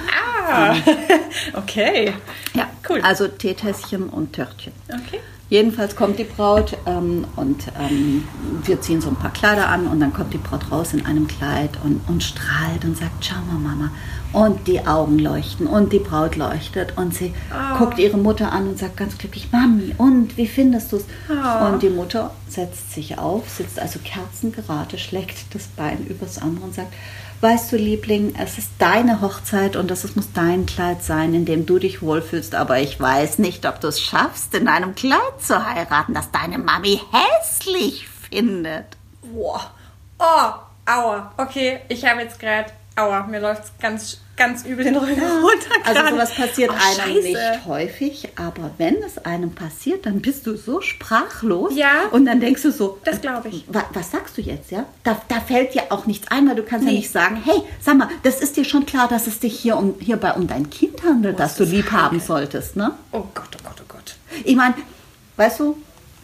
Ah, *laughs* okay. Ja, Cool. Also Teetässchen und Törtchen. Okay. Jedenfalls kommt die Braut ähm, und ähm, wir ziehen so ein paar Kleider an und dann kommt die Braut raus in einem Kleid und, und strahlt und sagt, schau mal Mama. Und die Augen leuchten und die Braut leuchtet und sie Oh. guckt ihre Mutter an und sagt ganz glücklich, Mami, und wie findest du es? Oh. Und die Mutter setzt sich auf, sitzt also kerzengerade, schlägt das Bein übers andere und sagt, weißt du Liebling, es ist deine Hochzeit und das muss dein Kleid sein, in dem du dich wohlfühlst, aber ich weiß nicht, ob du es schaffst, in einem Kleid zu heiraten, das deine Mami hässlich findet. Boah. Oh, aua. Okay, ich habe jetzt gerade, aua, mir läuft ganz, ganz übel den Rücken runter. Also sowas passiert oh, einem Scheiße. nicht häufig, aber wenn es einem passiert, dann bist du so sprachlos Ja. und dann denkst du so, Das glaube ich. wa- was sagst du jetzt, ja? Da, da fällt dir auch nichts ein, weil du kannst ja Nee. nicht sagen, hey, sag mal, das ist dir schon klar, dass es dich hier um, hierbei um dein Kind handelt, das du lieb haben solltest, ne? Oh Gott, oh Gott, oh Gott. Ich meine, weißt du,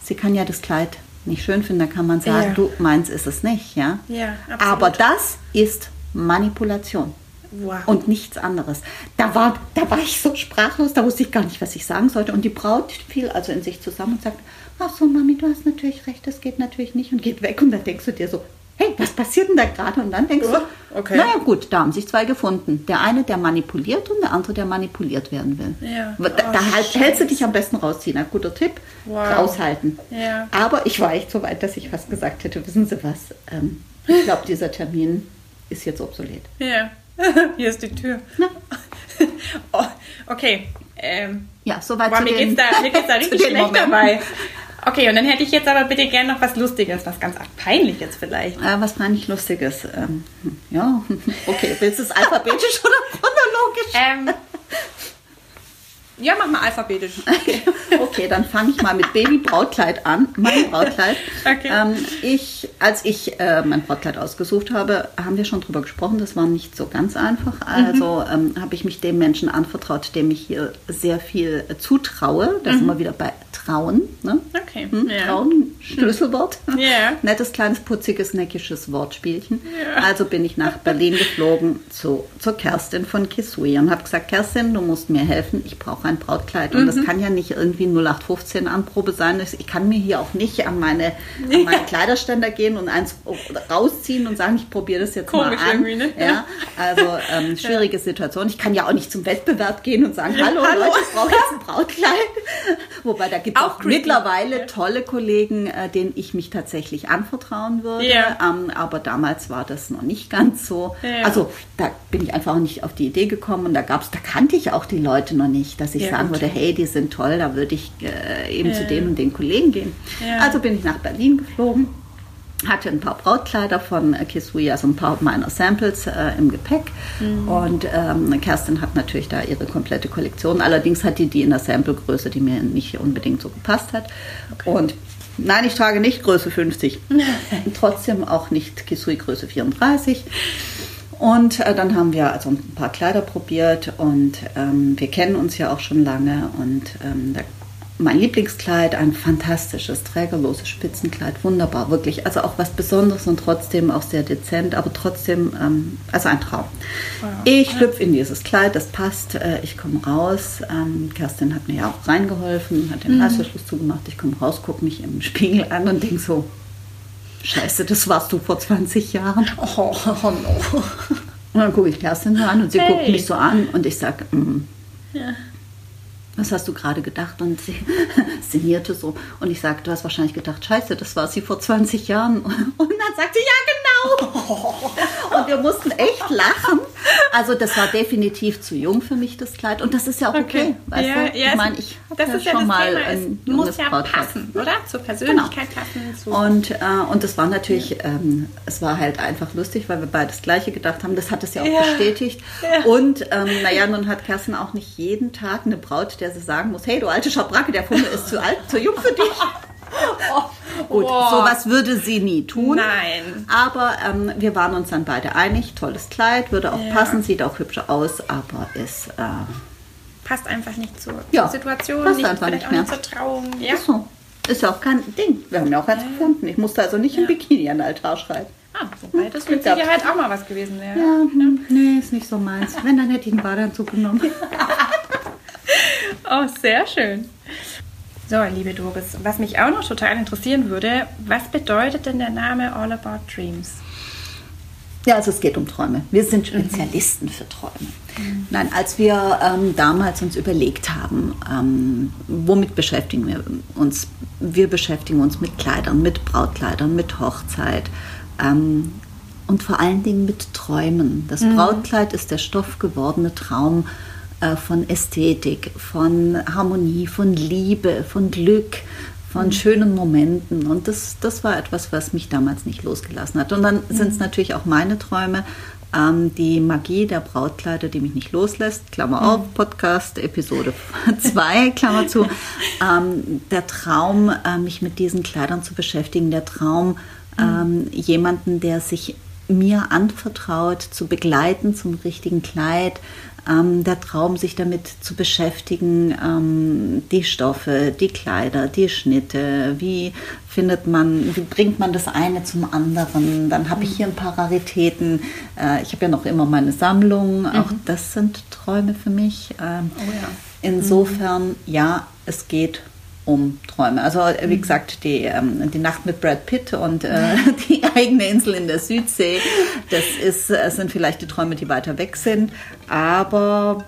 sie kann ja das Kleid nicht schön finden, da kann man sagen, Ja. du meins ist es nicht, ja? Ja, absolut. Aber das ist Manipulation Wow. und nichts anderes. Da war, da war ich so sprachlos, da wusste ich gar nicht, was ich sagen sollte. Und die Braut fiel also in sich zusammen und sagt, ach so, Mami, du hast natürlich recht, das geht natürlich nicht und geht weg. Und dann denkst du dir so, hey, was passiert denn da gerade? Und dann denkst Oh, du, okay. naja gut, da haben sich zwei gefunden. Der eine, der manipuliert und der andere, der manipuliert werden will. Ja. Da, da Oh, halt, hältst du dich am besten rausziehen. Ein guter Tipp, Wow. raushalten. Ja. Aber ich war echt so weit, dass ich fast gesagt hätte, wissen Sie was, ähm, ich glaube, dieser Termin ist jetzt obsolet. Ja. *laughs* Hier ist die Tür. *laughs* Oh, okay. Ähm, Ja, soweit boah, zu mir, den, geht's da, mir geht's da *laughs* richtig schlecht Momenten. dabei. Okay, und dann hätte ich jetzt aber bitte gerne noch was Lustiges, was ganz arg Peinliches vielleicht. Äh, was fand ich Lustiges? Ähm, hm, ja, okay, willst du es alphabetisch oder chronologisch? Ähm, ja, mach mal alphabetisch. *laughs* Okay, dann fange ich mal mit Baby-Brautkleid an. Mein *laughs* Brautkleid. Okay. Ähm, ich, als ich äh, mein Brautkleid ausgesucht habe, haben wir schon drüber gesprochen. Das war nicht so ganz einfach. Also ähm, habe ich mich dem Menschen anvertraut, dem ich hier sehr viel äh, zutraue. Da sind wir wieder bei Trauen. Ne? Okay, Hm? ja. Trauen, Schlüsselwort. *laughs* Ja. Nettes, kleines, putziges, neckisches Wortspielchen. Also bin ich nach Berlin geflogen zu, zur Kerstin von Kisui und habe gesagt, Kerstin, du musst mir helfen, ich brauche ein Brautkleid. Und das kann ja nicht irgendwie 0815 Anprobe sein. Ich kann mir hier auch nicht an meine, an meine Kleiderständer gehen und eins rausziehen und sagen, ich probiere das jetzt Komisch mal an. ne? Ja, also ähm, schwierige Situation. Ich kann ja auch nicht zum Wettbewerb gehen und sagen, hallo, hallo. Leute, ich brauche jetzt ein Brautkleid. *laughs* Wobei da gibt es Auch auch mittlerweile Ja. tolle Kollegen, äh, denen ich mich tatsächlich anvertrauen würde. Ja. Ähm, aber damals war das noch nicht ganz so. Ja. Also da bin ich einfach nicht auf die Idee gekommen und da gab's, da kannte ich auch die Leute noch nicht, dass ich Ja, sagen gut. würde, hey, die sind toll, da würde ich äh, eben zu Ja. den und den Kollegen gehen. Also bin ich nach Berlin geflogen hatte ein paar Brautkleider von äh, Kisui, also ein paar meiner Samples äh, im Gepäck. Mhm. Und ähm, Kerstin hat natürlich da ihre komplette Kollektion. Allerdings hat die die in der Samplegröße, die mir nicht unbedingt so gepasst hat. Und nein, ich trage nicht Größe 50. *laughs* Trotzdem auch nicht Kisui Größe 34. Und äh, dann haben wir also ein paar Kleider probiert und ähm, wir kennen uns ja auch schon lange und ähm, da mein Lieblingskleid, ein fantastisches, trägerloses Spitzenkleid, wunderbar, wirklich. Also auch was Besonderes und trotzdem auch sehr dezent, aber trotzdem, ähm, also ein Traum. Ich schlüpfe in dieses Kleid, das passt, äh, ich komme raus. Ähm, Kerstin hat mir ja auch reingeholfen, hat den Reißverschluss zugemacht. Ich komme raus, gucke mich im Spiegel an und denke so, Scheiße, das warst du vor 20 Jahren. Oh, oh no. Und dann gucke ich Kerstin so an und sie Hey. guckt mich so an und ich sage, mm, Ja. was hast du gerade gedacht? Und sie *laughs* sinnierte so. Und ich sagte, du hast wahrscheinlich gedacht, scheiße, das war sie vor 20 Jahren. *laughs* Und dann sagte sie, ja, genau. *laughs* Und wir mussten echt lachen. Also das war definitiv zu jung für mich, das Kleid. Und das ist ja auch okay. Weißt ja, du? ja, ich es- meine, ich habe ja ja schon das mal Thema. ein es muss junges ja Brautkleid. passen, oder? Zur Persönlichkeit passen. Zu Und, äh, und das war natürlich, ähm, es war halt einfach lustig, weil wir beide das Gleiche gedacht haben. Das hat es ja auch Ja. bestätigt. Ja. Und ähm, naja, nun hat Kerstin auch nicht jeden Tag eine Braut, der sie sagen muss, hey, du alte Schabracke, der Fummel ist zu alt, zu jung für dich. *laughs* *laughs* Gut, Oh. sowas würde sie nie tun. Nein. Aber ähm, wir waren uns dann beide einig, tolles Kleid, würde auch Ja. passen, sieht auch hübscher aus, aber ist, äh, passt einfach nicht zur, Ja, zur Situation, passt nicht, einfach nicht nicht zur Trauung. Ja. ist so. Ist ja auch kein Ding. Wir haben ja auch eins gefunden. Ich musste also nicht im Bikini an den Altar schreiben. Ah, wobei das mit. Sicherheit auch mal was gewesen wäre. Ja, hm, nee, ist nicht so meins. Wenn, dann hätte ich einen Badeanzug genommen. *laughs* Oh, sehr schön. So, liebe Doris, was mich auch noch total interessieren würde, was bedeutet denn der Name All About Dreams? Ja, also es geht um Träume. Wir sind Spezialisten für Träume. Nein, als wir ähm, damals uns überlegt haben, ähm, womit beschäftigen wir uns? Wir beschäftigen uns mit Kleidern, mit Brautkleidern, mit Hochzeit ähm, und vor allen Dingen mit Träumen. Das Brautkleid ist der stoffgewordene Traum von Ästhetik, von Harmonie, von Liebe, von Glück, von schönen Momenten. Und das, das war etwas, was mich damals nicht losgelassen hat. Und dann sind es natürlich auch meine Träume, ähm, die Magie der Brautkleider, die mich nicht loslässt. Klammer auf, Podcast, Episode *laughs* 2, Klammer zu. Ähm, der Traum, äh, mich mit diesen Kleidern zu beschäftigen. Der Traum, ähm, jemanden, der sich mir anvertraut, zu begleiten zum richtigen Kleid. Ähm, der Traum, sich damit zu beschäftigen, ähm, die Stoffe, die Kleider, die Schnitte, wie findet man, wie bringt man das eine zum anderen. Dann habe ich hier ein paar Raritäten. Äh, ich habe ja noch immer meine Sammlung. Auch das sind Träume für mich. Ähm, Oh ja. Insofern, ja, es geht um Träume. Also wie gesagt, die, ähm, die Nacht mit Brad Pitt und äh, *laughs* die eigene Insel in der Südsee, das ist, äh, sind vielleicht die Träume, die weiter weg sind. Aber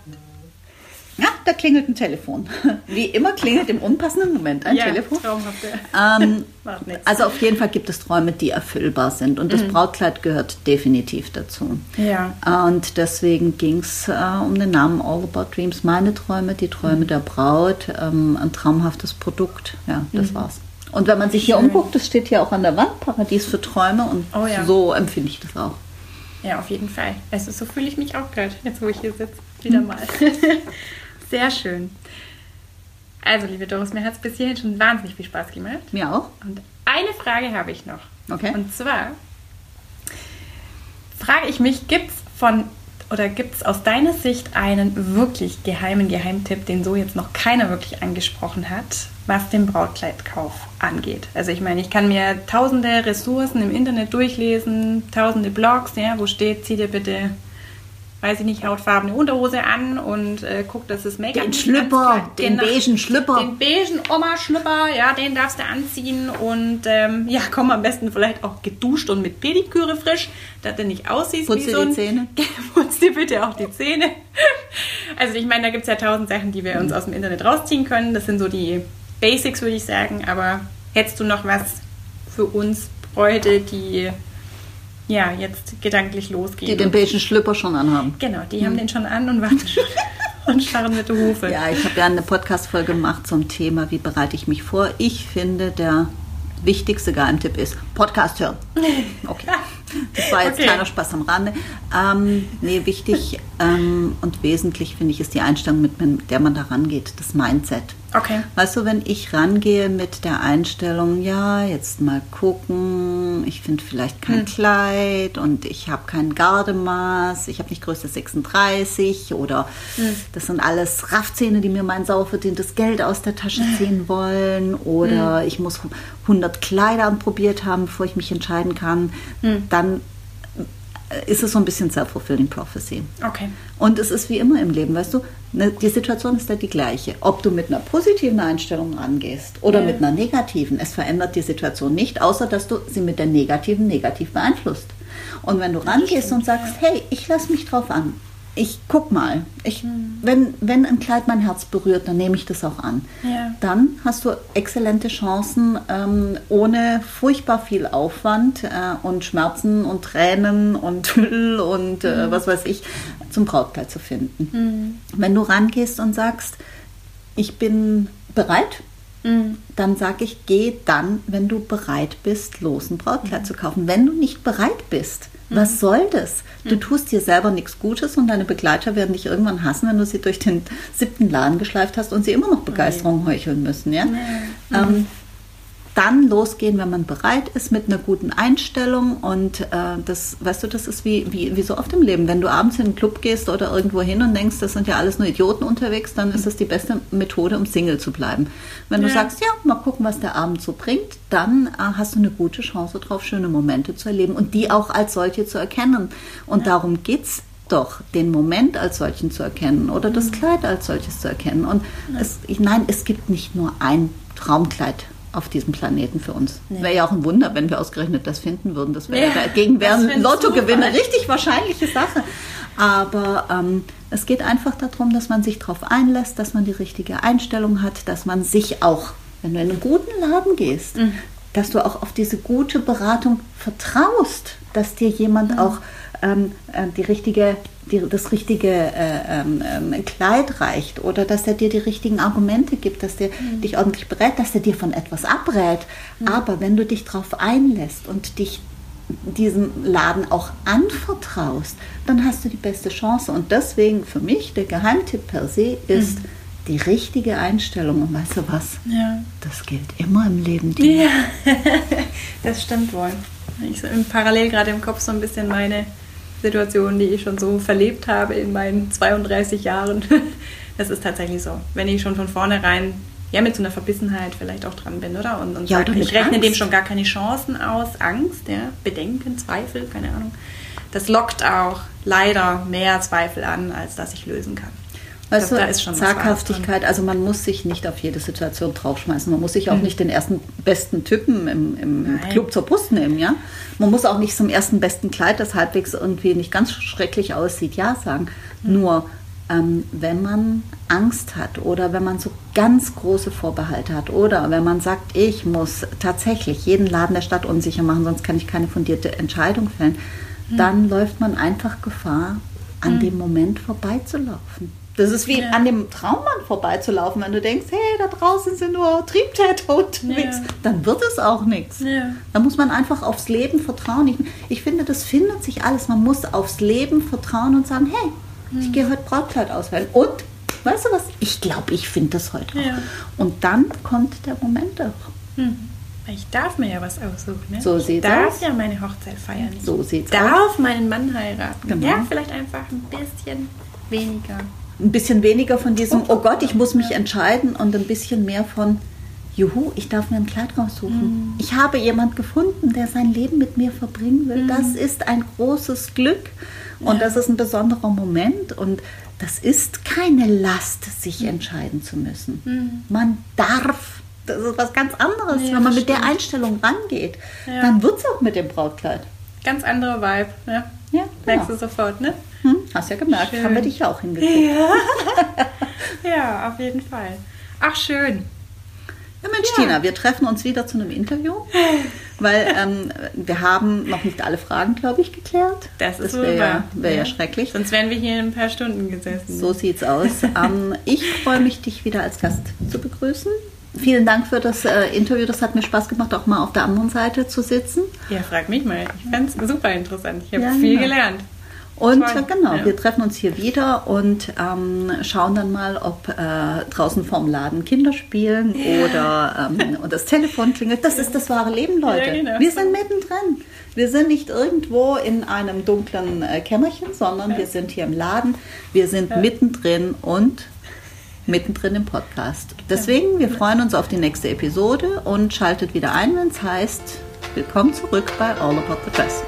ja, da klingelt ein Telefon. *laughs* Wie immer klingelt im unpassenden Moment ein Ja, Telefon. traumhaft, ja. Ähm, *laughs* also auf jeden Fall gibt es Träume, die erfüllbar sind. Und das Brautkleid gehört definitiv dazu. Ja. Und deswegen ging es äh, um den Namen All About Dreams. Meine Träume, die Träume der Braut, ähm, ein traumhaftes Produkt. Ja, das war's. Und wenn man sich hier umguckt, das steht hier auch an der Wand, Paradies für Träume. Und Oh ja. so empfinde ich das auch. Ja, auf jeden Fall. Also so fühle ich mich auch gerade, jetzt wo ich hier sitze. Wieder Hm. mal. *laughs* Sehr schön. Also, liebe Doris, mir hat es bis hierhin schon wahnsinnig viel Spaß gemacht. Mir auch? Und eine Frage habe ich noch. Okay. Und zwar frage ich mich, gibt es von oder gibt es aus deiner Sicht einen wirklich geheimen Geheimtipp, den so jetzt noch keiner wirklich angesprochen hat, was den Brautkleidkauf angeht? Also ich meine, ich kann mir tausende Ressourcen im Internet durchlesen, tausende Blogs, ja, wo steht, zieh dir bitte, weiß ich nicht, hautfarbene Unterhose an und äh, guck, dass es Make-up Den Schlüpper, anzieht. den beigen Schlüpper. Den beigen Oma-Schlüpper, ja, den darfst du anziehen und ähm, ja, komm am besten vielleicht auch geduscht und mit Pediküre frisch, dass du nicht aussiehst Putz wie dir so die ein... Zähne. *laughs* Putz dir bitte auch die Zähne. Also ich meine, da gibt es ja tausend Sachen, die wir uns aus dem Internet rausziehen können. Das sind so die Basics, würde ich sagen. Aber hättest du noch was für uns Bräute, die ja jetzt gedanklich losgehen? Die den beigen Schlüpper schon anhaben. genau, die haben den schon an und warten schon *laughs* und scharren mit der Hufe. Ja, ich habe ja eine Podcast-Folge gemacht zum Thema, wie bereite ich mich vor. Ich finde, der wichtigste Geheimtipp ist Podcast hören. *laughs* Okay. Das war jetzt Okay. kleiner Spaß am Rande. Ähm, nee, wichtig ähm, und wesentlich finde ich ist die Einstellung, mit der man da rangeht, das Mindset. Okay. Weißt du, wenn ich rangehe mit der Einstellung, ja, jetzt mal gucken, ich finde vielleicht kein Kleid und ich habe kein Gardemaß, ich habe nicht Größe 36 oder das sind alles Raffzähne, die mir mein sauer verdientes Geld aus der Tasche ziehen wollen oder ich muss 100 Kleider anprobiert haben, bevor ich mich entscheiden kann, dann äh, ist es so ein bisschen self-fulfilling prophecy. Okay. Und es ist wie immer im Leben, weißt du, ne, die Situation ist ja die gleiche. Ob du mit einer positiven Einstellung rangehst oder Ja. mit einer negativen, es verändert die Situation nicht, außer dass du sie mit der negativen negativ beeinflusst. Und wenn du rangehst und sagst, hey, ich lasse mich drauf an, ich guck mal, ich, Hm. wenn, wenn ein Kleid mein Herz berührt, dann nehme ich das auch an. Ja. Dann hast du exzellente Chancen, ähm, ohne furchtbar viel Aufwand äh, und Schmerzen und Tränen und *laughs* Müll und äh, was weiß ich, zum Brautkleid zu finden. Wenn du rangehst und sagst, ich bin bereit, dann sage ich, geh dann, wenn du bereit bist, los ein Brautkleid zu kaufen. Wenn du nicht bereit bist, was soll das? Du tust dir selber nichts Gutes und deine Begleiter werden dich irgendwann hassen, wenn du sie durch den siebten Laden geschleift hast und sie immer noch Begeisterung heucheln müssen. Ja? Ähm, dann losgehen, wenn man bereit ist, mit einer guten Einstellung. Und äh, das, weißt du, das ist wie, wie, wie so oft im Leben. Wenn du abends in einen Club gehst oder irgendwo hin und denkst, das sind ja alles nur Idioten unterwegs, dann ist das die beste Methode, um Single zu bleiben. Wenn du Ja. sagst, ja, mal gucken, was der Abend so bringt, dann äh, hast du eine gute Chance drauf, schöne Momente zu erleben und die auch als solche zu erkennen. Und darum geht's doch, den Moment als solchen zu erkennen oder das Kleid als solches zu erkennen. Und es, ich, nein, es gibt nicht nur ein Traumkleid auf diesem Planeten für uns. Wäre ja auch ein Wunder, wenn wir ausgerechnet das finden würden. Das wäre Ja, dagegen wäre das ein wär ein Lottogewinner. Zufall. Richtig wahrscheinliche Sache. Aber ähm, es geht einfach darum, dass man sich darauf einlässt, dass man die richtige Einstellung hat, dass man sich auch, wenn du in einen guten Laden gehst, dass du auch auf diese gute Beratung vertraust, dass dir jemand auch ähm, äh, die richtige, die, das richtige äh, ähm, ähm, Kleid reicht oder dass er dir die richtigen Argumente gibt, dass der dich ordentlich berät, dass er dir von etwas abrät. Aber wenn du dich darauf einlässt und dich diesem Laden auch anvertraust, dann hast du die beste Chance. Und deswegen für mich der Geheimtipp per se ist die richtige Einstellung. Und weißt du was? Ja. Das gilt immer im Leben. Die Ja, *laughs* das stimmt wohl. Ich so im parallel gerade im Kopf so ein bisschen meine Situation, die ich schon so verlebt habe in meinen 32 Jahren. *laughs* Das ist tatsächlich so. Wenn ich schon von vornherein ja mit so einer Verbissenheit vielleicht auch dran bin, oder? Und, und Ja, sag, ich rechne dem Angst. schon gar keine Chancen aus, Angst, ja, Bedenken, Zweifel, keine Ahnung. Das lockt auch leider mehr Zweifel an, als dass ich lösen kann. Weißt glaub, du, da ist schon Zaghaftigkeit, also man muss sich nicht auf jede Situation draufschmeißen. Man muss sich auch Mhm. nicht den ersten besten Typen im, im. Club zur Brust nehmen, ja. Man muss auch nicht zum ersten besten Kleid, das halbwegs irgendwie nicht ganz schrecklich aussieht, ja sagen. Mhm. Nur ähm, wenn man Angst hat oder wenn man so ganz große Vorbehalte hat oder wenn man sagt, ich muss tatsächlich jeden Laden der Stadt unsicher machen, sonst kann ich keine fundierte Entscheidung fällen, Mhm. dann läuft man einfach Gefahr, an dem Moment vorbeizulaufen. Das ist wie Ja. an dem Traummann vorbeizulaufen, wenn du denkst, hey, da draußen sind nur Triebtäter *laughs* unterwegs. Ja. Dann wird es auch nichts. Ja. Da muss man einfach aufs Leben vertrauen. Ich, ich finde, das findet sich alles. Man muss aufs Leben vertrauen und sagen, hey, Hm. ich gehe heute Brautkleid auswählen. Und, weißt du was, ich glaube, ich finde das heute auch. Und dann kommt der Moment auch. Hm. Ich darf mir ja was aussuchen. Ne? So ich darf aus. ja meine Hochzeit feiern. So sieht's darf meinen Mann heiraten. Genau. Ja, vielleicht einfach ein bisschen weniger. Ein bisschen weniger von diesem, oh Gott, ich muss mich entscheiden und ein bisschen mehr von, juhu, ich darf mir ein Kleid raussuchen. Ich habe jemand gefunden, der sein Leben mit mir verbringen will. Das ist ein großes Glück und das ist ein besonderer Moment und das ist keine Last, sich entscheiden zu müssen. Man darf. Das ist was ganz anderes. Ja, Wenn man mit der stimmt. Einstellung rangeht, Ja. dann wird es auch mit dem Brautkleid. Ganz andere Vibe. Ja, Ja, Merkst genau. du sofort, ne? Hast ja gemerkt, Schön. haben wir dich ja auch hingekriegt. *laughs* Ja, auf jeden Fall. Ach, schön. Ja, Mensch, Ja. Tina, wir treffen uns wieder zu einem Interview, weil ähm, wir haben noch nicht alle Fragen, glaube ich, geklärt. Das ist wäre ja, wär ja schrecklich. Sonst wären wir hier in ein paar Stunden gesessen. So sieht's aus. ähm, ich freue mich, dich wieder als Gast zu begrüßen. Vielen Dank für das äh, Interview. Das hat mir Spaß gemacht, auch mal auf der anderen Seite zu sitzen. Ja, frag mich mal. Ich fand es super interessant. Ich habe Ja, viel genau. gelernt. Und äh, genau, Ja. wir treffen uns hier wieder und ähm, schauen dann mal, ob äh, draußen vorm Laden Kinder spielen oder ähm, *laughs* und das Telefon klingelt. Das ist das wahre Leben, Leute. Ja, genau. Wir sind mittendrin. Wir sind nicht irgendwo in einem dunklen äh, Kämmerchen, sondern wir sind hier im Laden. Wir sind mittendrin und mittendrin im Podcast. Deswegen, wir freuen uns auf die nächste Episode und schaltet wieder ein, wenn es heißt, willkommen zurück bei All About the Dress.